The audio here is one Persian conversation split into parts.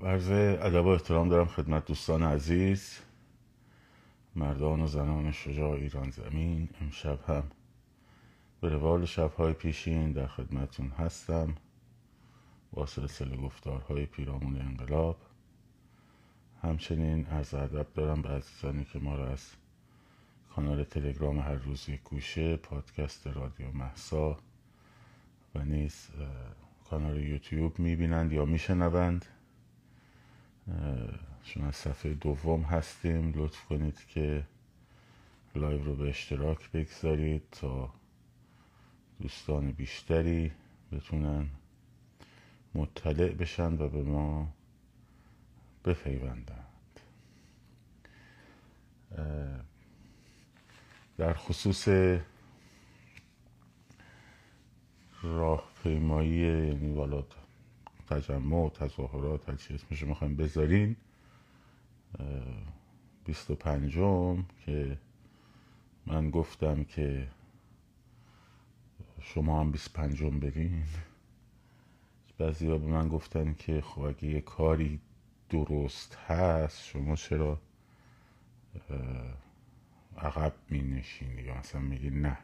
عرض ادب و احترام دارم خدمت دوستان عزیز مردان و زنان شجاع ایران زمین. امشب هم به روال شبهای پیشین در خدمتون هستم. با سلسله گفتارهای پیرامون انقلاب. همچنین عرض ادب دارم به عزیزانی که ما را از کانال تلگرام هر روز یک گوشه پادکست رادیو محسا و نیز کانال یوتیوب می‌بینند یا میشنوند. چون از صفحه دوم هستیم لطف کنید که live رو به اشتراک بگذارید تا دوستان بیشتری بتونن مطلع بشن و به ما بپیوندند. در خصوص راهپیمایی یعنی تجمع تظاهرات هر چی اسمشو می‌خوایم بذارین. بیست و پنجم که من گفتم که شما هم بیست پنجم برین. بعضی به من گفتن که خب اگه یه کاری درست هست شما چرا عقب می نشینی یا مثلا میگی نه.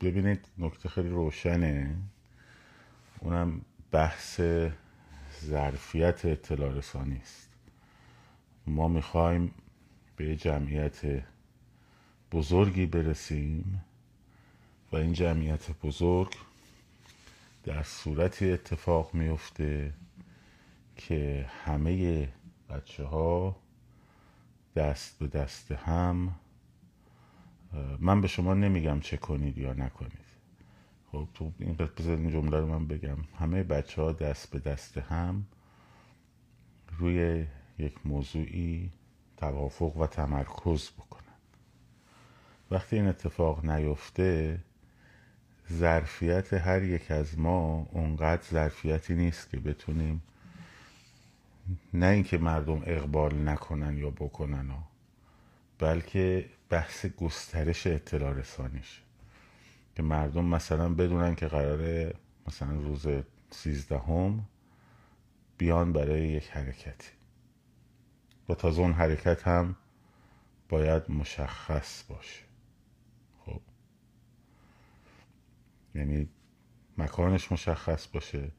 ببینید نکته خیلی روشنه. اونم بحث ظرفیت اطلاع رسانی است. ما می‌خوایم به جمعیت بزرگی برسیم و این جمعیت بزرگ در صورتی اتفاق میفته که همه بچه ها دست به دست هم من به شما نمیگم چه کنید یا نکنید. خب تو این بذارید این جمله رو من بگم. همه بچه ها دست به دست هم روی یک موضوعی توافق و تمرکز بکنن. وقتی این اتفاق نیفته ظرفیت هر یک از ما اونقدر ظرفیتی نیست که بتونیم نه اینکه مردم اقبال نکنن یا بکنن ها بلکه بحث گسترش اطلاع رسانیش. که مردم مثلا بدونن که قراره مثلا روز سیزدهم بیان برای یک حرکتی. و تازه اون حرکت هم باید مشخص باشه. خب. یعنی مکانش مشخص باشه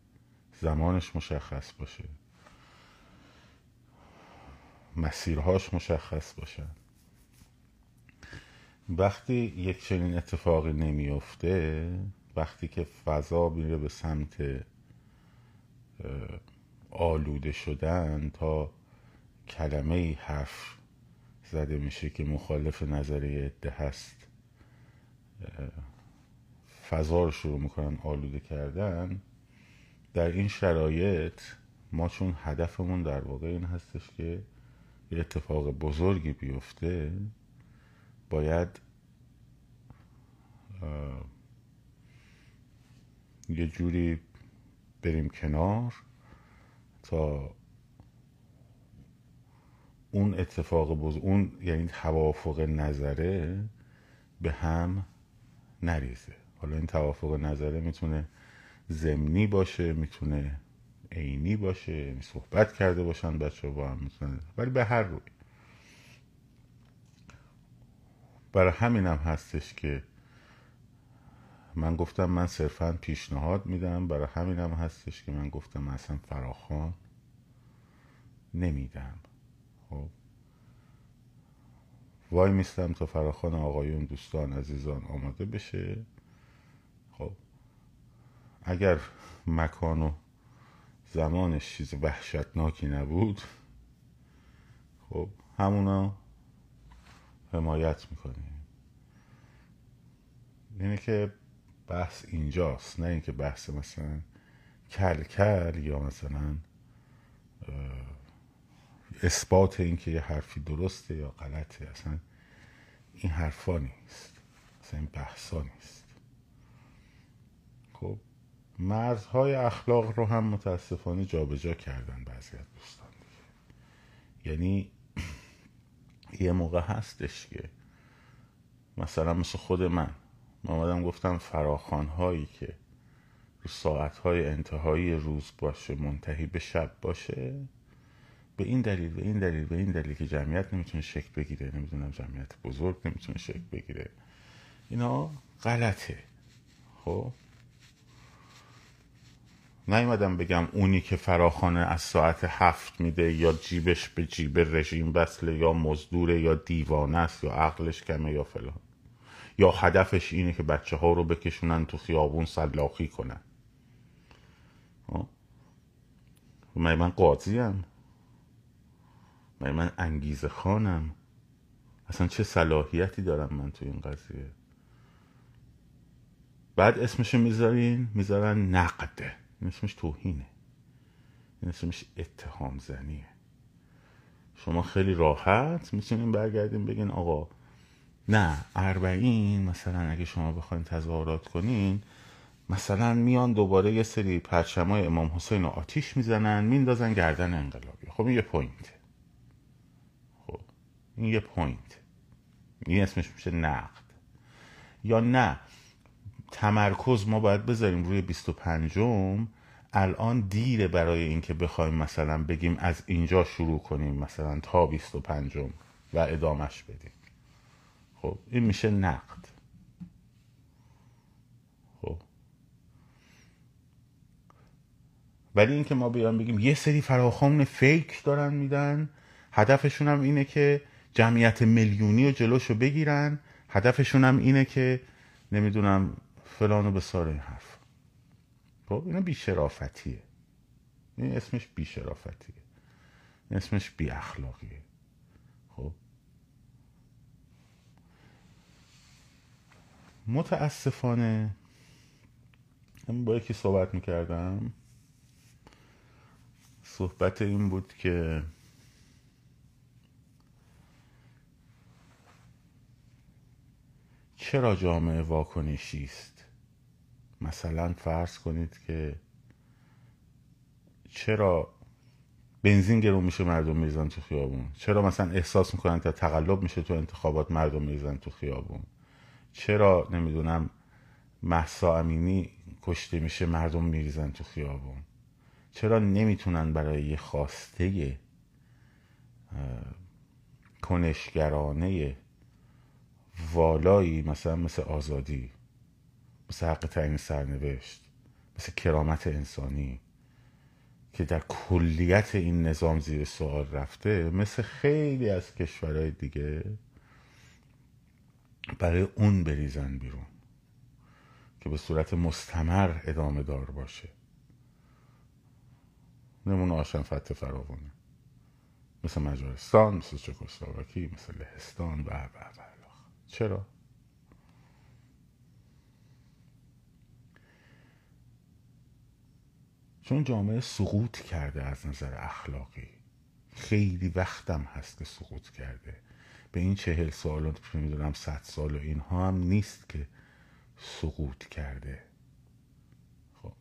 زمانش مشخص باشه مسیرهاش مشخص باشن. وقتی یک چنین اتفاقی نمیفته وقتی که فضا میره به سمت آلوده شدن تا کلمه ای حرف زده میشه که مخالف نظریه عده هست فضا رو شروع می‌کنن آلوده کردن در این شرایط ما چون هدفمون در واقع این هستش که یه اتفاق بزرگی بیفته باید یه جوری بریم کنار تا اون اتفاق بزرگ اون یعنی توافق نظره به هم نریزه. حالا این توافق نظره می‌تونه زمینی باشه می‌تونه عینی باشه یعنی صحبت کرده باشن بچه با هم می‌تونن ولی به هر روی. برای همین هم هستش که من گفتم من صرفا پیشنهاد میدم. برای همین هم هستش که من گفتم من اصلا فراخان نمیدم. خب. وای میستم تا فراخان آقایون دوستان عزیزان آماده بشه. خب. اگر مکان و زمانش چیز وحشتناکی نبود خب همونا حمایت می‌کنیم اینه که بحث اینجاست نه اینکه بحث مثلا کل کل یا مثلا اثبات اینکه یه حرفی درسته یا غلطه. اصلا این حرفا نیست. اصلا این بحثا نیست. خب مرزهای اخلاق رو هم متاسفانه جابجا کردن بعضی از دوستان دیگه. یعنی یه موقع هستش که مثلا مثل خود من من آمدم گفتم فراخان هایی که ساعتهای انتهایی روز باشه منتهی به شب باشه به این دلیل به این دلیل به این دلیل که جمعیت نمی‌تونه شکل بگیره نمی‌دونم جمعیت بزرگ نمی‌تونه شکل بگیره. اینا غلطه. خب؟ نیومدم بگم اونی که فراخانه از ساعت هفت میده یا جیبش به جیب رژیم بسله یا مزدوره یا دیوانه است یا عقلش کمه یا فلان. یا هدفش اینه که بچه ها رو بکشونن تو خیابون سلاخی کنن. خب؟ من من قاضیم. من من انگیزه خانم اصلا چه صلاحیتی دارم من تو این قضیه؟ بعد اسمشو می‌ذارین؟ می‌ذارن نقده این اسمش توهینه. این اسمش اتهام زنیه. شما خیلی راحت می‌تونین برگردین بگین آقا نه اربعین مثلا اگه شما بخواین تظاهرات کنین مثلا میان دوباره یه سری پرچمای امام حسین رو آتیش می‌زنن میندازن گردن انقلابی. خب این یه point. خب این یه point. این اسمش میشه نقد. یا نه تمرکز ما باید بذاریم روی 25 م الان دیره برای اینکه بخوایم مثلا بگیم از اینجا شروع کنیم مثلا تا 25 م و ادامش بدیم. خب این میشه نقد. خب. ولی اینکه ما بیان بگیم یه سری فراخوان فیک دارن میدن هدفشون هم اینه که جمعیت میلیونی رو جلوشو بگیرن. هدفشون هم اینه که نمی‌دونم فلانو به سار این حرف. خب اینا بیشرافتیه. این اسمش بیشرافتیه. این اسمش بی اخلاقیه خب؟ متاسفانه با یکی صحبت می‌کردم. صحبت این بود که چرا جامعه واکنشی است؟ مثلا فرض کنید که چرا بنزین گرون میشه مردم میریزن تو خیابون؟ چرا مثلا احساس می‌کنن تا تقلب میشه تو انتخابات مردم میریزن تو خیابون؟ چرا نمی‌دونم محسا امینی کشته میشه مردم میریزن تو خیابون؟ چرا نمی‌تونن برای یه خواسته کنشگرانه والایی مثلا مثل آزادی مثل حق تعیین سرنوشت مثل کرامت انسانی که در کلیت این نظام زیر سوال رفته مثل خیلی از کشورهای دیگه برای اون بریزن بیرون که به صورت مستمر ادامه دار باشه. نمونه آشن فتح فراوانه. مثل مجارستان مثل چکسلواکی مثل لهستان و و و. چرا؟ چون جامعه سقوط کرده از نظر اخلاقی. خیلی وقتم هست که سقوط کرده. به این چهل سال و نمی‌دونم صد سال و اینها هم نیست که سقوط کرده. خب.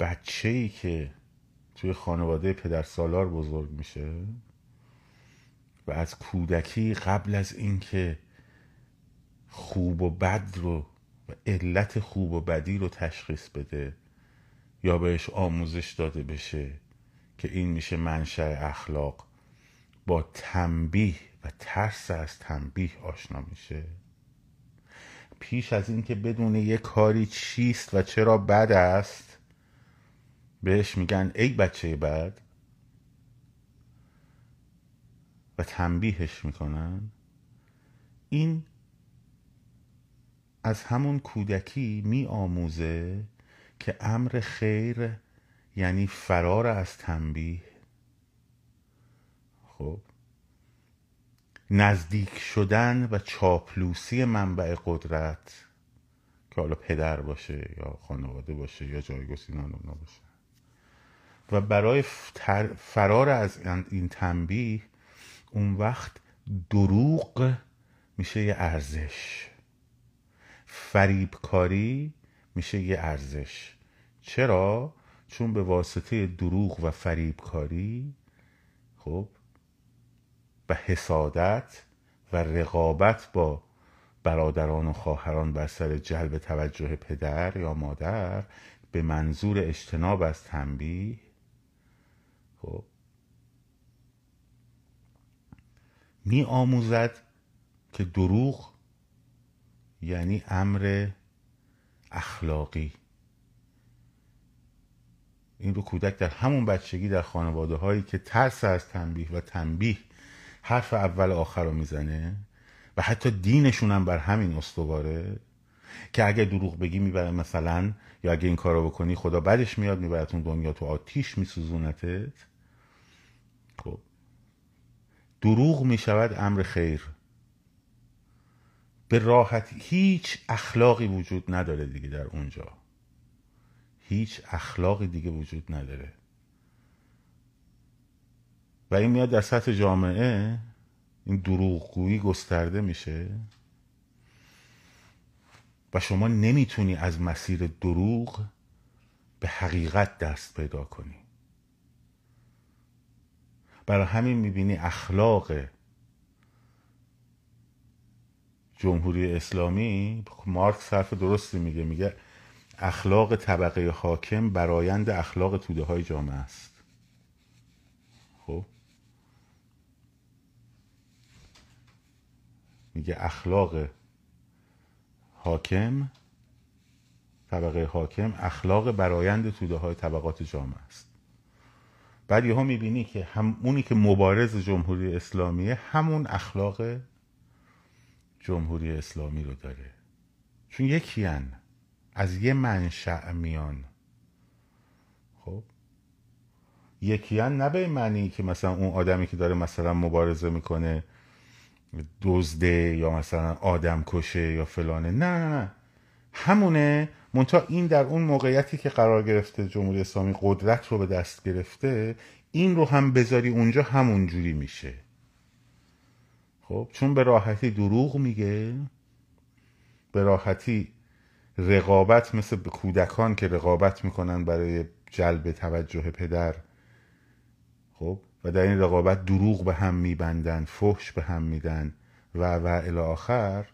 بچه ای که توی خانواده پدر سالار بزرگ میشه و از کودکی قبل از اینکه خوب و بد رو علت خوب و بدی رو تشخیص بده یا بهش آموزش داده بشه که این میشه منشأ اخلاق. با تنبیه و ترس از تنبیه آشنا میشه. پیش از اینکه بدون یه کاری چیست و چرا بد است بهش میگن ای بچه بد. و تنبیهش می‌کنن. این از همون کودکی می آموزه که امر خیر یعنی فرار از تنبیه. خب. نزدیک شدن و چاپلوسی منبع قدرت که حالا پدر باشه یا خانواده باشه یا جایگزینان اونا باشه. و برای فرار از این تنبیه اون وقت دروغ میشه یه ارزش. فریبکاری میشه یه ارزش. چرا؟ چون به واسطه دروغ و فریبکاری خب و حسادت و رقابت با برادران و خواهران بر سر جلب توجه پدر یا مادر به منظور اجتناب از تنبیه خب می آموزد که دروغ یعنی امر اخلاقی. این رو کودک در همون بچگی در خانواده هایی که ترس از تنبیه و تنبیه حرف اول آخر رو می‌زنه و حتی دینشون هم بر همین استواره که اگه دروغ بگی می‌بره مثلا یا اگه این کارو بکنی خدا بدش میاد میبرتون دنیا تو آتیش میسوزونتت. خب. دروغ می‌شود امر خیر. به راحتی هیچ اخلاقی وجود نداره دیگه در اونجا. هیچ اخلاقی دیگه وجود نداره. و این میاد در سطح جامعه این دروغگویی گسترده میشه. و شما نمی‌تونی از مسیر دروغ به حقیقت دست پیدا کنی. برای همین می‌بینی اخلاق جمهوری اسلامی مارکس حرف درستی میگه میگه اخلاق طبقه حاکم برایند اخلاق توده های جامعه است. خب؟ میگه اخلاق حاکم طبقه حاکم اخلاق برایند توده های طبقات جامعه است. بعد یهو می‌بینی که هم اونی که مبارز جمهوری اسلامیه همون اخلاق جمهوری اسلامی رو داره. چون یکی هن. از یه منشأ میان. خب؟ یکی هن نه به معنی که مثلا اون آدمی که داره مثلا مبارزه می‌کنه دزده یا مثلا آدم کشه یا فلانه. نه نه نه. همونه منتها این در اون موقعیتی که قرار گرفته جمهوری اسلامی قدرت رو به دست گرفته این رو هم بذاری اونجا همون جوری میشه. خب چون به راحتی دروغ میگه به راحتی رقابت مثل کودکان که رقابت می‌کنن برای جلب توجه پدر خب و در این رقابت دروغ به هم میبندن فحش به هم میدن و و الی آخر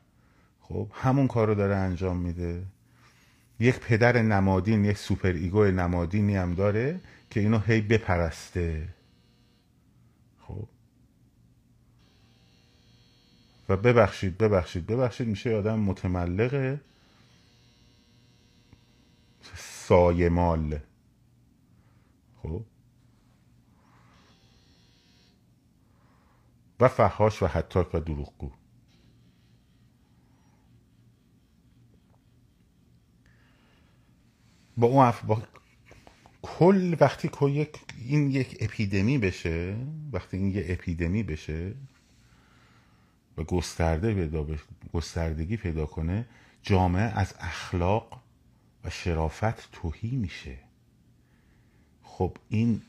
خب همون کار رو داره انجام میده. یک پدر نمادین یک superego نمادینی هم داره که اینو هی بپرسته خب و ببخشید ببخشید ببخشید میشه آدم متملقه سایمال. خب؟ و فحاش و حتاک و دروغگو. با اون با کل وقتی که یک این یک اپیدمی بشه وقتی این یه اپیدمی بشه و گسترده پیدا گستردگی پیدا کنه جامعه از اخلاق و شرافت توهی میشه. خب این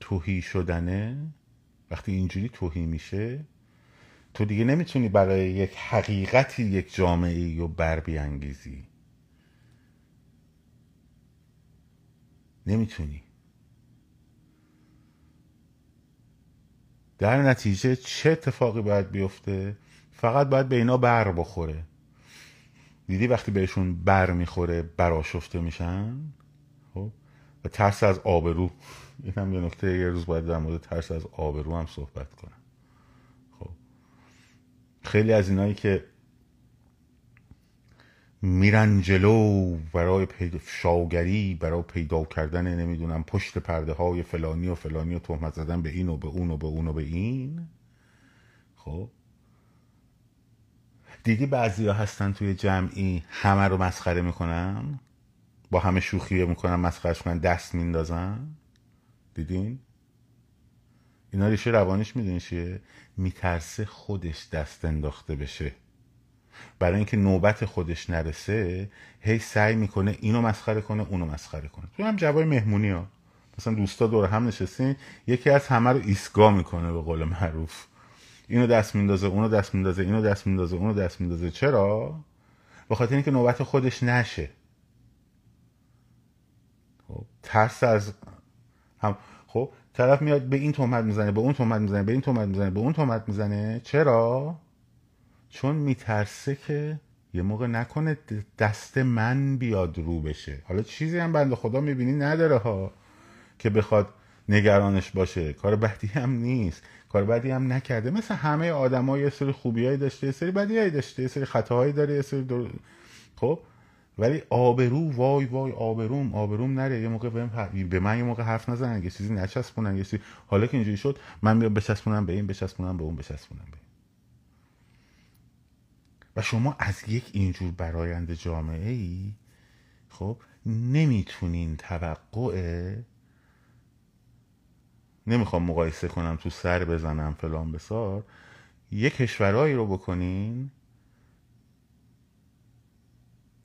توهی شدنه وقتی اینجوری توهی میشه تو دیگه نمی‌تونی برای یک حقیقتی یک جامعه رو بر بیانگیزی. نمی‌تونی. در نتیجه چه اتفاقی باید بیفته؟ فقط باید به اینا بر بخوره. دیدی وقتی بهشون بر می‌خوره براشفته میشن؟ خب؟ و ترس از آبرو. این هم یه نکته یه روز باید در مورد ترس از آبرو هم صحبت کنم. خب؟ خیلی از اینایی که میرن جلو برای پیدا شاگری برای پیدا کردن نمی‌دونم پشت پرده های فلانی و فلانی و تهمت زدن به این و به اون و به اون و به این. خب. دیدی بعضی ها هستن توی جمعی همه رو مسخره می‌کنن؟ با همه شوخی می‌کنن مسخرش کنن دست میندازن؟ دیدین اینا ریشه روانش می‌دونی چیه؟ میترسه خودش دست انداخته بشه. برای اینکه نوبت خودش نرسه هی سعی می‌کنه اینو مسخره کنه اونو مسخره کنه. تو هم جوای مهمونی ها. مثلا دوستا دور هم نشستین یکی از همه رو ایستگاه می‌کنه به قول معروف. اینو دست میندازه اونو دست میندازه اینو دست میندازه اونو دست میندازه. چرا؟ به خاطر اینکه نوبت خودش نشه. خب ترس از هم خب طرف میاد به این تهمت می‌زنه به اون تهمت می‌زنه به این تهمت می‌زنه به اون تهمت می‌زنه. چرا؟ چون میترسه که یه موقع نکنه دست من بیاد رو بشه. حالا چیزی هم بنده خدا می‌بینی نداره ها که بخواد نگرانش باشه. کار بدی هم نیست. کار بدی هم نکرده. مثل همه آدم‌ها یه سری خوبیایی داشته یه سری بدیایی داشته یه سری خطاهایی داره یه سری در... خب؟ ولی آبرو وای وای آبروم آبروم نره. یه موقع به من یه موقع حرف نزنن یه چیزی نچسبونن یه چیزی حالا که اینجوری شد من بیام بچسبونم به این بچسبونم به اون بچسبونم به و شما از یک اینجور برایند جامعه ای خب نمی‌تونین توقع نمی‌خوام مقایسه کنم تو سر بزنم فلان بسار یک کشورهایی رو بکنین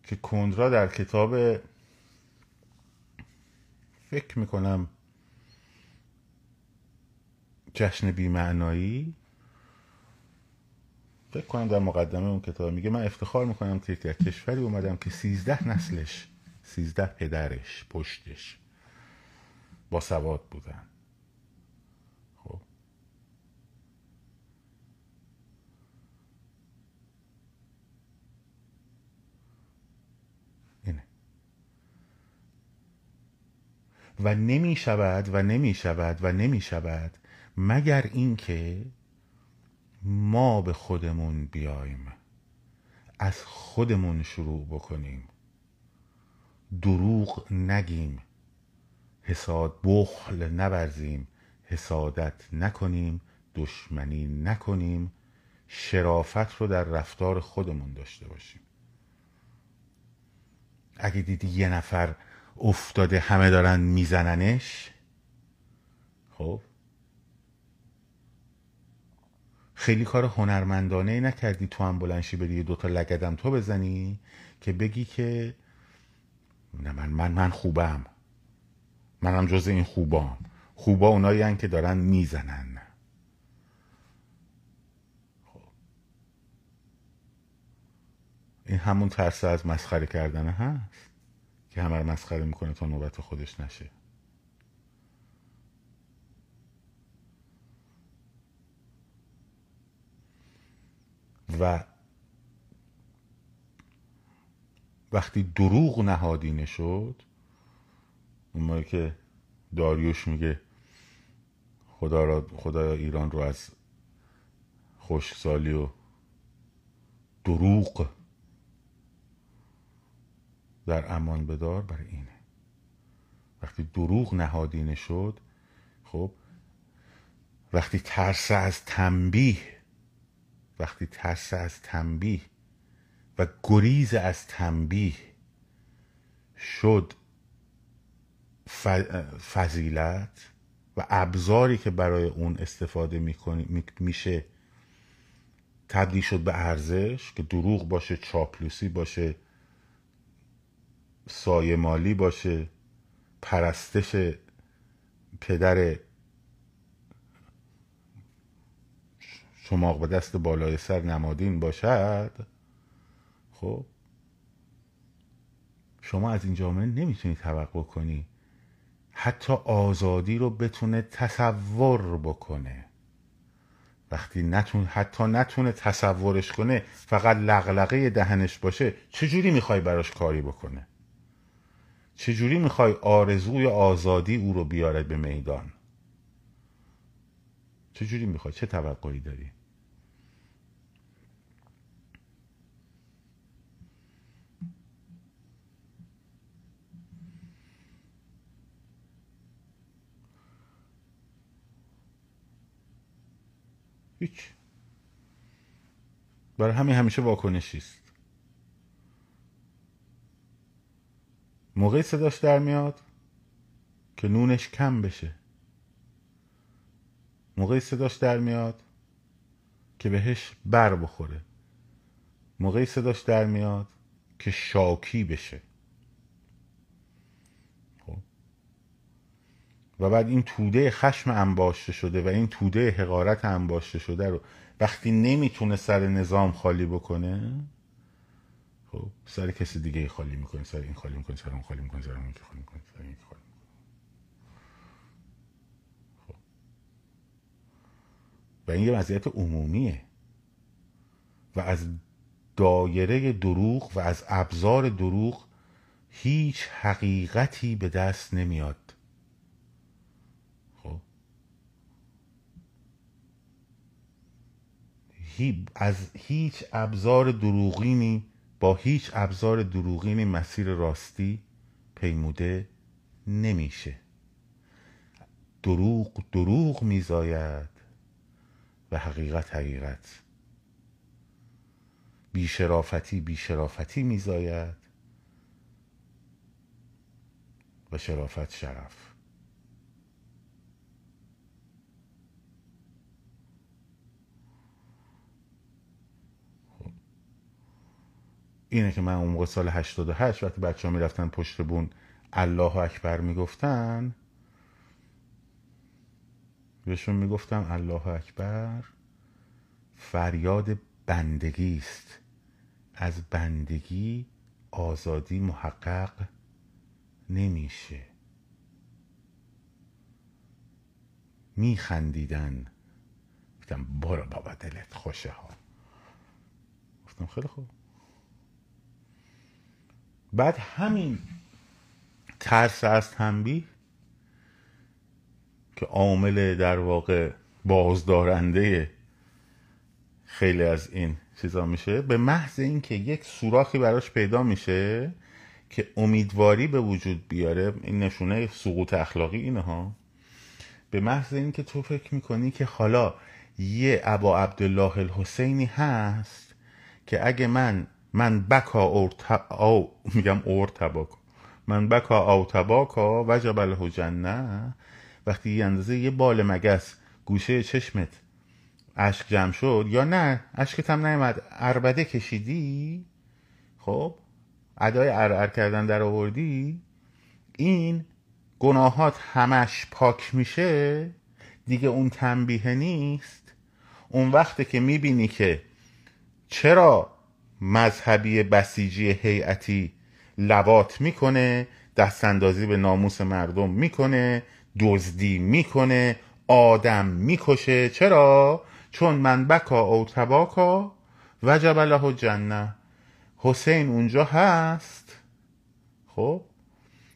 که کندرا در کتاب فکر می‌کنم جشن بیمعنایی فکر کنم در مقدمه اون کتاب میگه من افتخار می‌کنم که در کشوری اومدم که سیزده نسلش سیزده پدرش پشتش با سواد بودن. خب. اینه. و نمی شود و نمی شود و نمی شود مگر اینکه ما به خودمون بیایم. از خودمون شروع بکنیم. دروغ نگیم. حساد بخل نورزیم. حسادت نکنیم. دشمنی نکنیم. شرافت رو در رفتار خودمون داشته باشیم. اگه دیدی یه نفر افتاده همه دارن میزننش خب؟ خیلی کار هنرمندانه نکردی تو هم بلنشی بری دوتا لگدم تو بزنی که بگی که نه من من من خوبم. منم جز این خوبام. خوبا اونایی که دارن می‌زنن. خب. این همون ترس از مسخره کردن هست که همه مسخره می‌کنه تا نوبت خودش نشه. و وقتی دروغ نهادینه شد اون که داریوش میگه خدا, را خدا ایران رو از خوشسالی و دروغ در امان بدار برای اینه. وقتی دروغ نهادینه شد خب وقتی ترس از تنبیه وقتی ترس از تنبیه و گریز از تنبیه شد فضیلت و ابزاری که برای اون استفاده میشه تبدیل شد به ارزش که دروغ باشه چاپلوسی باشه سایه باشه پرستش پدر شماق به دست بالای سر نمادین باشد خب؟ شما از این جامعه نمی‌تونی توقع کنی حتی آزادی رو بتونه تصور بکنه. وقتی نتون حتی نتونه تصورش کنه فقط لغلقه دهنش باشه چجوری می‌خوای براش کاری بکنه؟ چجوری می‌خوای آرزوی آزادی او رو بیاره به میدان؟ چجوری می‌خوای؟ چه توقعی داری؟ هیچ. برای همین همیشه واکنشی است. موقعی صداش در میاد که نونش کم بشه. موقعی صداش در میاد که بهش بر بخوره موقعی صداش در میاد که شاکی بشه خب. و بعد این توده خشم انباشته شده و این توده حقارت انباشته شده رو وقتی نمی‌تونه سر نظام خالی بکنه خب سر کسی دیگه خالی می‌کنه سر این خالی می‌کنه سر اون خالی می‌کنه سر اون خالی می‌کنه سر این خالی و این یه وضعیت عمومیه. و از دایره دروغ و از ابزار دروغ هیچ حقیقتی به دست نمیاد. خب؟ از هیچ ابزار دروغینی با هیچ ابزار دروغینی مسیر راستی پیموده نمیشه. دروغ دروغ میزاید. و حقیقت حقیقت بیشرافتی بیشرافتی میزاید و شرافت شرف. اینه که من اون موقع سال 88 وقتی بچه ها می‌رفتن پشت بون الله اکبر می‌گفتن بهشون می‌گفتم الله اکبر فریاد بندگی است. از بندگی آزادی محقق نمیشه. میخندیدن. گفتم برو بابا دلت خوشه ها. گفتم خیلی خوب. بعد همین ترس از تنبیه که عامل در واقع بازدارنده خیلی از این چیزا میشه. به محض اینکه یک سوراخی براش پیدا میشه که امیدواری به وجود بیاره این نشونه سقوط اخلاقی اینه ها. به محض اینکه تو فکر می‌کنی که حالا یه ابا عبدالله الحسینی هست که اگه من من بکا اور او میگم اور تباکا من بکا او تباکا وجب له جنه وقتی یه اندازه یه بال مگس گوشه چشمت اشک جمع شد یا نه؟ اشکت هم نیومد. اربده کشیدی؟ خب ادای ارعر کردن در آوردی؟ این گناهات همش پاک میشه؟ دیگه اون تنبیه نیست؟ اون وقته که می‌بینی که چرا مذهبی بسیجی هیئتی لوات می‌کنه دستاندازی به ناموس مردم می‌کنه دزدی می‌کنه آدم می‌کشه. چرا؟ چون من بکا او تباکا وجب له جنه حسین اونجا هست. خب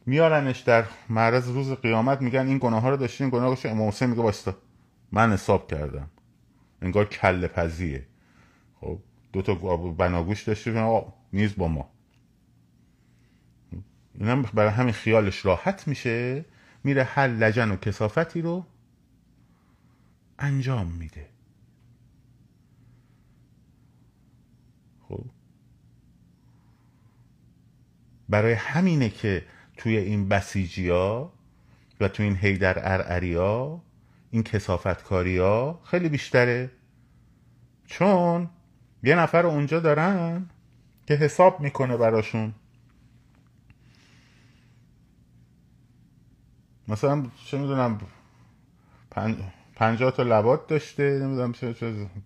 میارنش در معرض روز قیامت میگن این گناه ها رو داشتی این گناه رو امام حسین میگه باستا من حساب کردم. انگار کل پزیه خب دو تا بناگوش داشتی میز با ما. اینم برای همین خیالش راحت میشه. میره هر لجن و کسافتی رو انجام میده. خب. برای همینه که توی این بسیجی ها و توی این هیدر ارعری ها این کسافتکاری ها خیلی بیشتره. چون یه نفر اونجا دارن که حساب می‌کنه براشون. مثلا چه می‌دونم پنجاه تا لبات داشته نمی‌دونم چه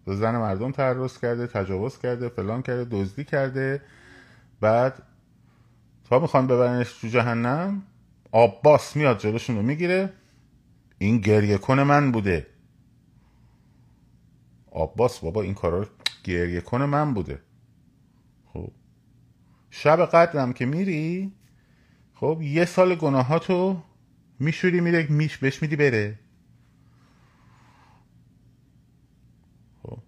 به زن مردم تعرض کرده تجاوز کرده فلان کرده دزدی کرده. بعد تا می‌خوان ببرنش تو جهنم آباس میاد جلوشون رو می‌گیره. این گریه کن من بوده. آباس بابا این کارا گریه کن من بوده. خب. شب قدرم که میری خب یه سال گناهاتو میشوری میره میش بهش میدی بره. خب.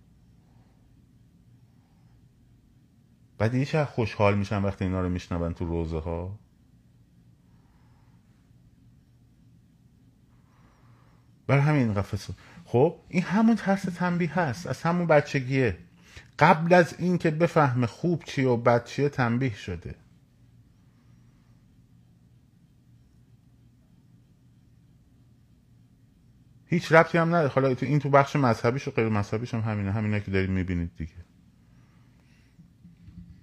بعد یه خوشحال میشن وقتی اینا رو میشنون تو روزه ها بر همین قفص خب این همون ترس تنبیه هست. از همون بچگیه. قبل از این که بفهمه خوب چیه و بد چیه تنبیه شده. هیچ ربطی هم نداره. حالا این تو بخش مذهبیش و غیر مذهبیش هم همینه. همینه که دارید می‌بینید دیگه.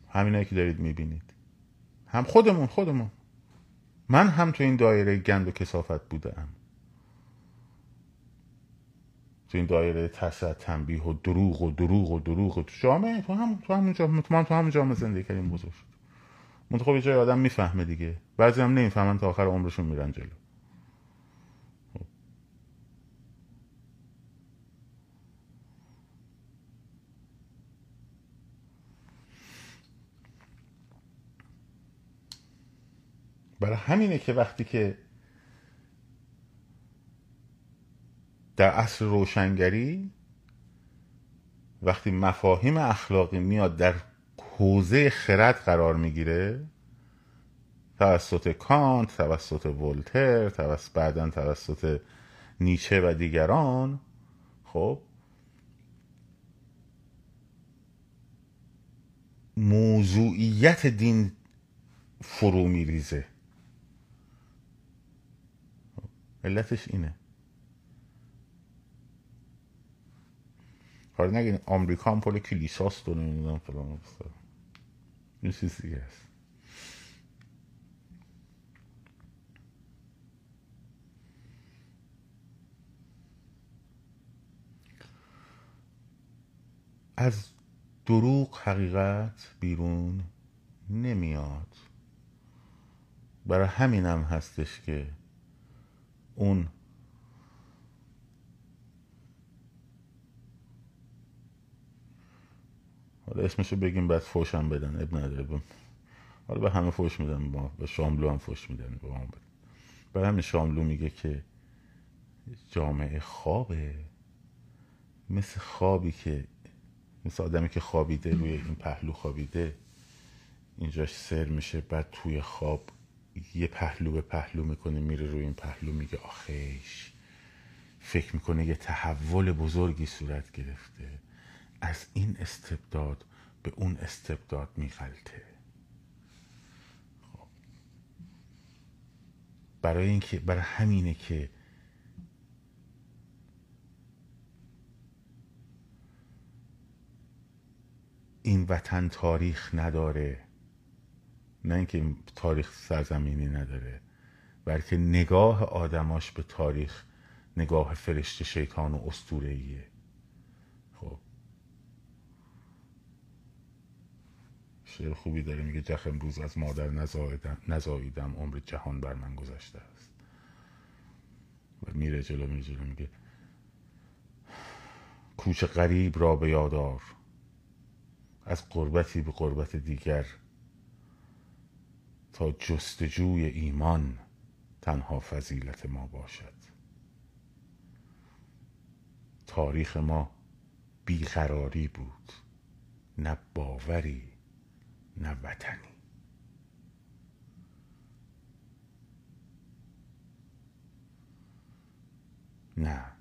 همینه که دارید می‌بینید. هم خودمون خودمون. من هم تو این دایره گند و کسافت بودم. تو این دایره ترس تنبیه و دروغ و دروغ و دروغ و تو جامعه تو هم تو همون جامعه تو, هم تو همون جامعه زندگی کردیم بزرگ شد. منتخب یه جای آدم می‌فهمه دیگه. بعضی هم نمی‌فهمن تا آخر عمرشون میرن جلو. برای همینه که وقتی که در عصر روشنگری وقتی مفاهیم اخلاقی میاد در حوزه خرد قرار می‌گیره توسط کانت توسط ولتر توسط بعدا توسط نیچه و دیگران خب موضوعیت دین فرو میریزه. علتش اینه. کار نگین آمریکا هم پل کلیساست و نمی‌دونم فلان این چیز دیگه از دروغ حقیقت بیرون نمیاد. برای همینم هستش که اون. حالا اسمشو بگیم بعد فوشم بدن اب نداره. حالا به همه فوش میدن ما به شاملو هم فوش میدن به ما به همین شاملو میگه که جامعه خوابه. مثل خوابی که مثل آدمی که خوابیده روی این پهلو خوابیده اینجاش سر میشه بعد توی خواب یه پهلو به پهلو می‌کنه میره روی این پهلو میگه آخیش. فکر می‌کنه یه تحول بزرگی صورت گرفته. از این استبداد به اون استبداد میغلطه خب. برای اینکه برای همینه که این وطن تاریخ نداره. نه اینکه تاریخ سرزمینی نداره بلکه نگاه آدماش به تاریخ نگاه فرشته شیطان و استورهیه خب. شعر خوبی داره میگه جخ امروز از مادر نزاییدم عمر جهان بر من گذشته است. و میره جلو میره جلو میگه کوچه غریب را به یادار از قربتی به قربت دیگر تا جستجوی ایمان تنها فضیلت ما باشد. تاریخ ما بیقراری بود نه باوری نه وطنی. نه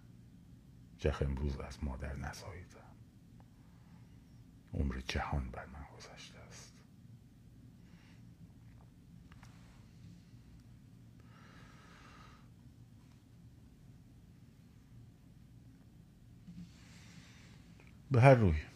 جخ امروز از مادر نزاییدم. عمر جهان بر من گذشته است به هر روی.